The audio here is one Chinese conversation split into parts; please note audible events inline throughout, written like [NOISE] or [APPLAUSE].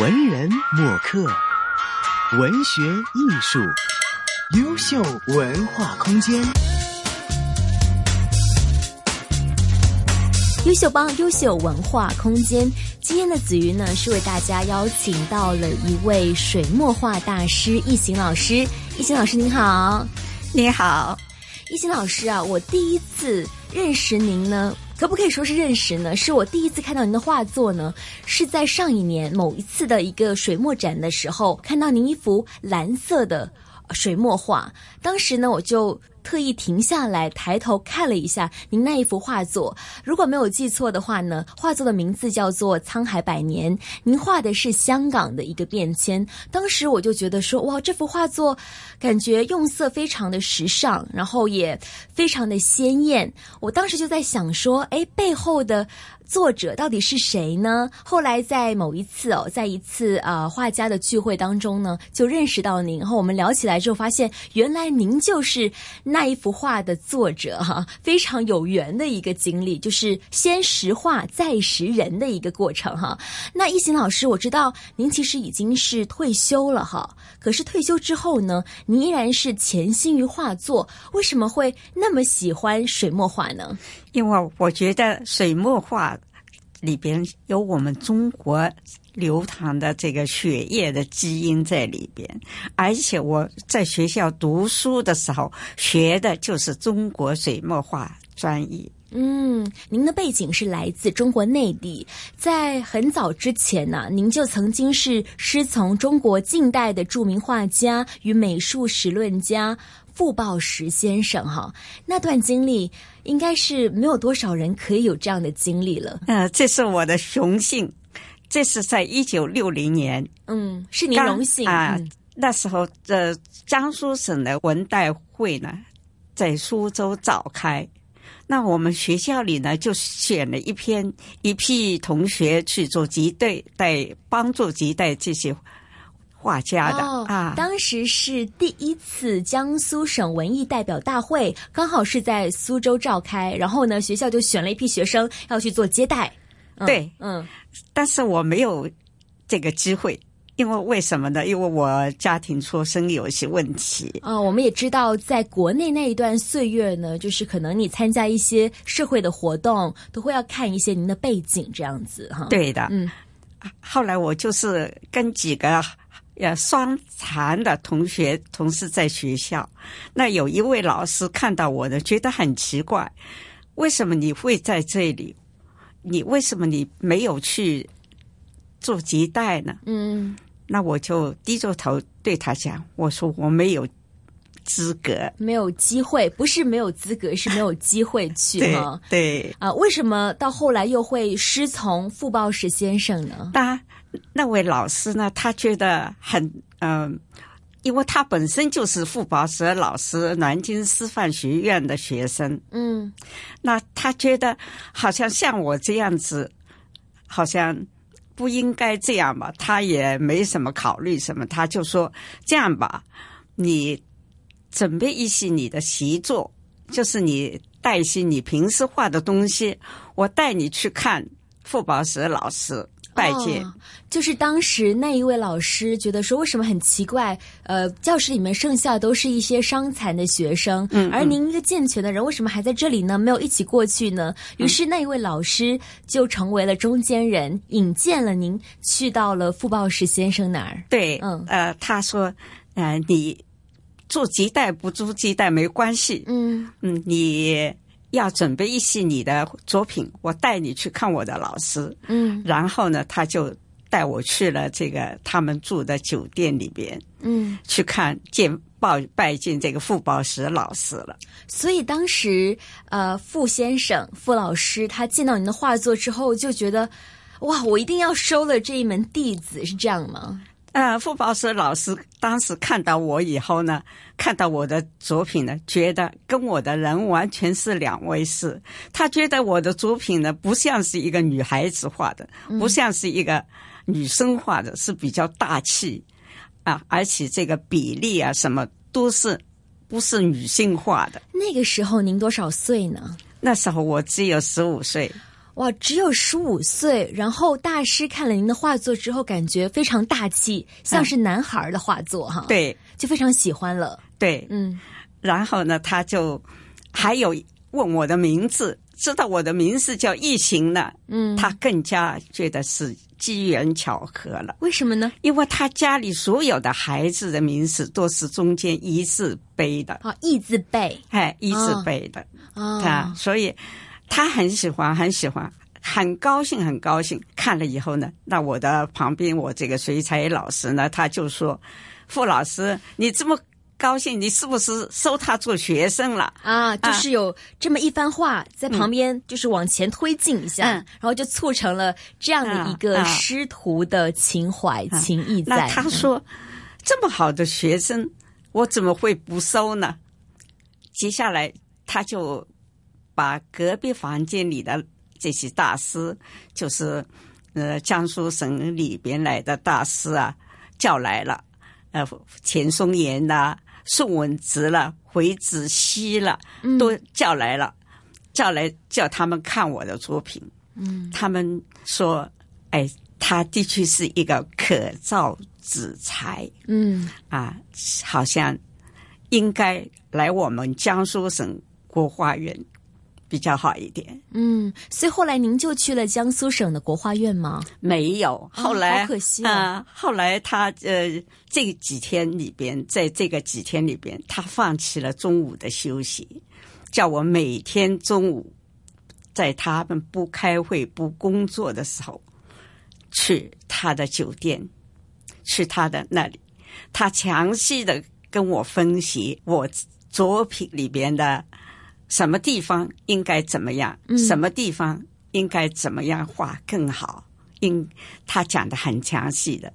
文人墨客，文学艺术，优秀文化空间。优秀帮优秀文化空间，今天的子瑜呢是为大家邀请到了一位水墨画大师易行老师。易行老师您好，你好，易行老师啊，我第一次认识您呢。可不可以说是认识呢？是我第一次看到您的画作呢，是在上一年某一次的一个水墨展的时候，看到您一幅蓝色的水墨画。当时呢，我就。特意停下来，抬头看了一下您那一幅画作。如果没有记错的话呢，画作的名字叫做《沧海百年》。您画的是香港的一个变迁。当时我就觉得说，哇，这幅画作感觉用色非常的时尚，然后也非常的鲜艳。我当时就在想说，哎，背后的。作者到底是谁呢？后来在某一次哦，在一次呃画家的聚会当中呢，就认识到您。然后我们聊起来之后，发现原来您就是那一幅画的作者哈，非常有缘的一个经历，就是先识画再识人的一个过程哈。那一行老师，我知道您其实已经是退休了哈，可是退休之后呢，您依然是潜心于画作，为什么会那么喜欢水墨画呢？因为我觉得水墨画里边有我们中国流淌的这个血液的基因在里边，而且我在学校读书的时候学的就是中国水墨画专业。嗯，您的背景是来自中国内地，在很早之前呢，您就曾经是师从中国近代的著名画家与美术史论家。傅抱石先生，哈，那段经历应该是没有多少人可以有这样的经历了。呃，[LAUGHS] 这是我的荣幸，这是在一九六零年，嗯，是您荣幸啊。那时候，的江苏省的文代会呢，在苏州召开，那我们学校里呢，就选了一篇一批同学去做集对，带帮助集待这些。画家的啊，当时是第一次江苏省文艺代表大会，刚好是在苏州召开，然后呢，学校就选了一批学生要去做接待。对，嗯，但是我没有这个机会，因为为什么呢？因为我家庭出身有一些问题。啊，我们也知道，在国内那一段岁月呢，就是可能你参加一些社会的活动，都会要看一些您的背景这样子哈。对的，嗯，后来我就是跟几个。呃，双残的同学同事在学校，那有一位老师看到我呢，觉得很奇怪，为什么你会在这里？你为什么你没有去做接待呢？嗯，那我就低着头对他讲，我说我没有资格，没有机会，不是没有资格，是没有机会 [LAUGHS] 去吗？对啊，为什么到后来又会师从傅抱石先生呢？当然。那位老师呢？他觉得很嗯，因为他本身就是傅抱石老师南京师范学院的学生，嗯，那他觉得好像像我这样子，好像不应该这样吧？他也没什么考虑什么，他就说这样吧，你准备一些你的习作，就是你带一些你平时画的东西，我带你去看傅宝石老师。拜见，就是当时那一位老师觉得说，为什么很奇怪？呃，教室里面剩下都是一些伤残的学生，嗯，而您一个健全的人，为什么还在这里呢？没有一起过去呢？于是那一位老师就成为了中间人，引荐了您去到了傅抱石先生那儿。对，嗯，呃，他说，呃，你做接待不做接待没关系，嗯嗯，你。要准备一些你的作品，我带你去看我的老师。嗯，然后呢，他就带我去了这个他们住的酒店里边。嗯，去看见拜拜见这个傅抱石老师了。所以当时，呃，傅先生、傅老师他见到您的画作之后，就觉得哇，我一定要收了这一门弟子，是这样吗？呃，傅宝石老师当时看到我以后呢，看到我的作品呢，觉得跟我的人完全是两回事。他觉得我的作品呢，不像是一个女孩子画的，不像是一个女生画的，是比较大气啊，而且这个比例啊什么都是不是女性化的。那个时候您多少岁呢？那时候我只有十五岁。哇，只有十五岁，然后大师看了您的画作之后，感觉非常大气，像是男孩的画作哈。对，就非常喜欢了。对，嗯，然后呢，他就还有问我的名字，知道我的名字叫易行呢，嗯，他更加觉得是机缘巧合了。为什么呢？因为他家里所有的孩子的名字都是中间一字背的，啊，一字背，哎，一字背的。哦，啊，所以他很喜欢，很喜欢，很高兴，很高兴。看了以后呢，那我的旁边我这个水彩老师呢，他就说：“傅老师，你这么高兴，你是不是收他做学生了？”啊，就是有这么一番话在旁边，就是往前推进一下，嗯然后就促成了这样的一个师徒的情怀、情谊在。那他说：“这么好的学生，我怎么会不收呢？”接下来他就把隔壁房间里的这些大师，就是呃江苏省里边来的大师啊，叫来了，呃钱松岩啦、宋文植了、回子熙了，都叫来了，叫来叫他们看我的作品。嗯，他们说：“哎，他的确是一个可造之才嗯啊，好像应该来我们江苏省国画院比较好一点。嗯，所以后来您就去了江苏省的国画院吗？没有，后来、好可惜哦啊、后来他呃这几天里边，在这个几天里边，他放弃了中午的休息，叫我每天中午在他们不开会、不工作的时候，去他的酒店，去他的那里，他详细的跟我分析我作品里边的什么地方应该怎么样，嗯什么地方应该怎么样画更好。应他讲的很详细的，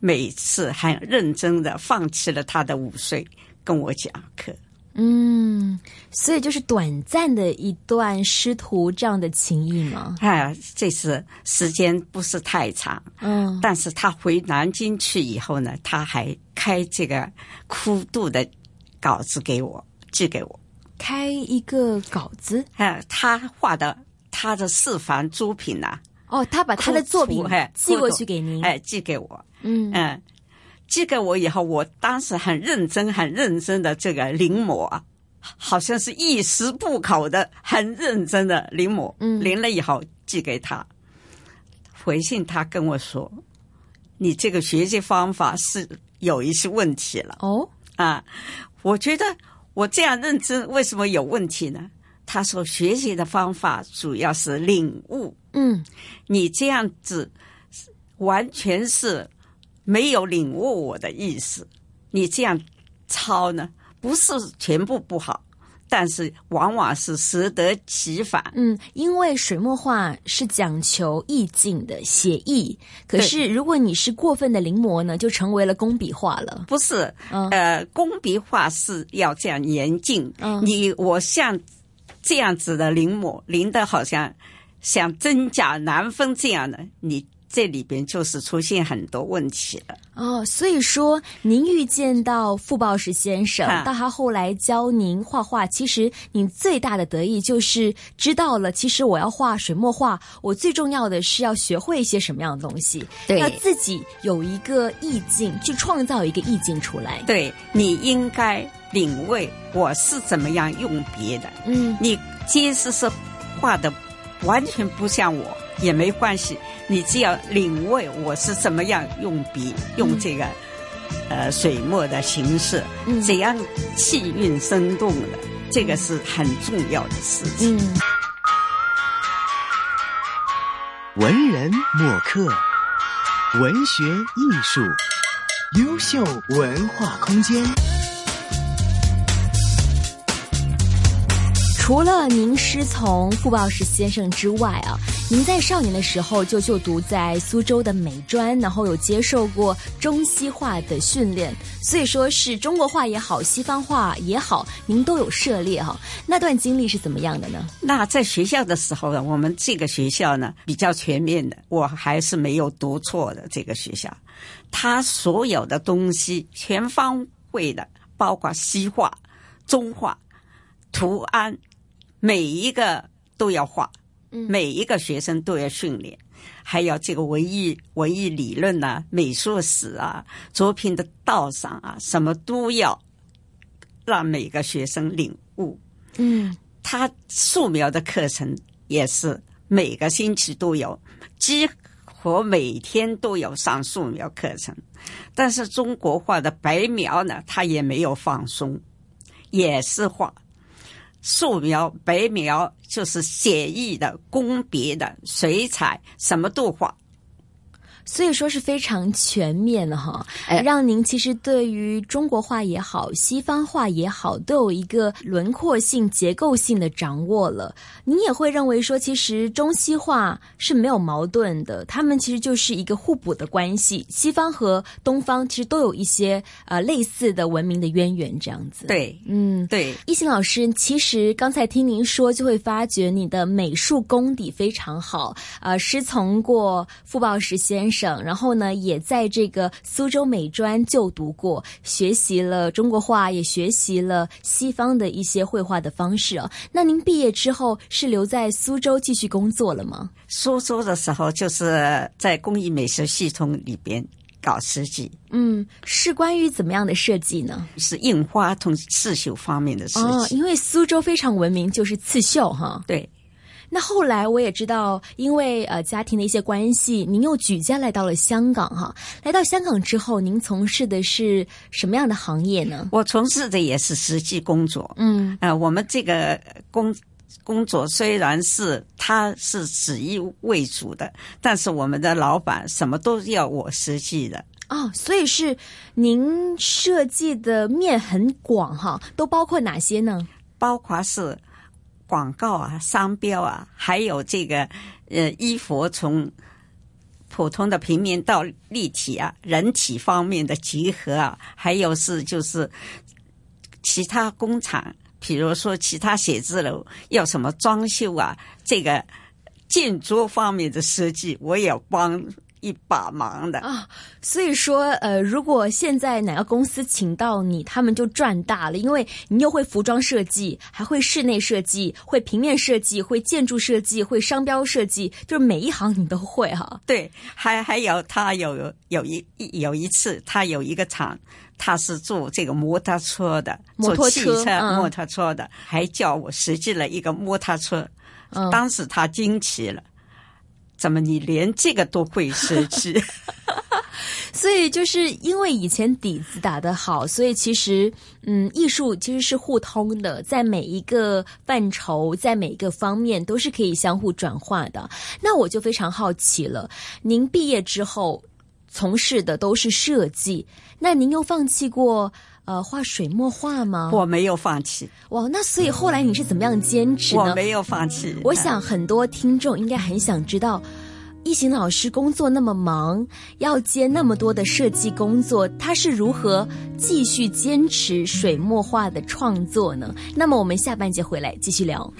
每次很认真的放弃了他的午睡跟我讲课。嗯，所以就是短暂的一段师徒这样的情谊嘛？哎，这次时间不是太长，嗯但是他回南京去以后呢，他还开这个哭度的稿子给我，寄给我。开一个稿子哎，他画的他的四房作品呐、哦，他把他的作品寄过去给您。哎，寄给我。嗯嗯，寄给我以后，我当时很认真、很认真的这个临摹啊，好像是一丝不苟的、很认真的临摹。嗯临了以后寄给他，回信他跟我说：“你这个学习方法是有一些问题了哦，啊！”我觉得我这样认真，为什么有问题呢？他说：“学习的方法主要是领悟，嗯你这样子完全是没有领悟我的意思。你这样抄呢，不是全部不好，但是往往是适得其反。嗯，因为水墨画是讲求意境的写意，可是如果你是过分的临摹呢，就成为了工笔画了。不是，嗯呃，工笔画是要这样严谨。嗯你我像这样子的临摹，临的好像像真假难分这样的，你这里边就是出现很多问题了。哦，所以说您遇见到傅抱石先生，到他后来教您画画，其实您最大的得意就是知道了，其实我要画水墨画，我最重要的是要学会一些什么样的东西，对要自己有一个意境，去创造一个意境出来。对你应该领会我是怎么样用笔的。嗯你即使是画的完全不像我也没关系，你只要领会我是怎么样用笔，用这个、呃水墨的形式，嗯怎样气韵生动的，这个是很重要的事情。嗯，文人墨客，文学艺术，优秀文化空间。除了您师从傅抱石先生之外啊，您在少年的时候就就读在苏州的美专，然后有接受过中西画的训练，所以说是中国画也好，西方画也好，您都有涉猎哈、那段经历是怎么样的呢？那在学校的时候呢，我们这个学校呢比较全面的，我还是没有读错的。这个学校，它所有的东西全方位的，包括西画、中画、图案，每一个都要画。每一个学生都要训练，还有这个文艺文艺理论啊、美术史啊、作品的道赏啊，什么都要让每个学生领悟。嗯，他素描的课程也是每个星期都有，几乎每天都有上素描课程。但是中国画的白描呢，他也没有放松，也是画。素描、白描就是写意的、工笔的、水彩，什么都画。所以说是非常全面的哈，让您其实对于中国画也好，西方画也好，都有一个轮廓性、结构性的掌握了。您也会认为说，其实中西画是没有矛盾的，他们其实就是一个互补的关系。西方和东方其实都有一些呃类似的文明的渊源，这样子。对，嗯，对。一心老师，其实刚才听您说，就会发觉你的美术功底非常好，呃，师从过傅抱石先生。省，然后呢，也在这个苏州美专就读过，学习了中国画，也学习了西方的一些绘画的方式哦。那您毕业之后是留在苏州继续工作了吗？苏州的时候就是在工艺美术系统里边搞设计。嗯，是关于怎么样的设计呢？是印花同刺绣方面的设计。因为苏州非常闻名，就是刺绣哈。对。那后来我也知道，因为呃家庭的一些关系，您又举家来到了香港哈。来到香港之后，您从事的是什么样的行业呢？我从事的也是实际工作。嗯，呃，我们这个工工作虽然是他是旨意为主的，但是我们的老板什么都要我设计的。哦，所以是您设计的面很广哈，都包括哪些呢？包括是。广告啊，商标啊，还有这个呃，衣服从普通的平面到立体啊，人体方面的结合啊，还有是就是其他工厂，比如说其他写字楼要什么装修啊，这个建筑方面的设计，我也帮。一把忙的啊，所以说，呃，如果现在哪个公司请到你，他们就赚大了，因为你又会服装设计，还会室内设计，会平面设计，会建筑设计，会商标设计，就是每一行你都会哈。对，还还有他有有一有一次，他有一个厂，他是做这个摩托车的，做汽车摩托车的，还叫我设计了一个摩托车，当时他惊奇了。怎么你连这个都会设计？[LAUGHS] [LAUGHS] 所以就是因为以前底子打得好，所以其实嗯，艺术其实是互通的，在每一个范畴，在每一个方面都是可以相互转化的。那我就非常好奇了，您毕业之后从事的都是设计，那您又放弃过呃画水墨画吗？我没有放弃。哇，那所以后来你是怎么样坚持呢？我没有放弃。我想很多听众应该很想知道。一行老师工作那么忙，要接那么多的设计工作，他是如何继续坚持水墨画的创作呢？那么我们下半节回来继续聊。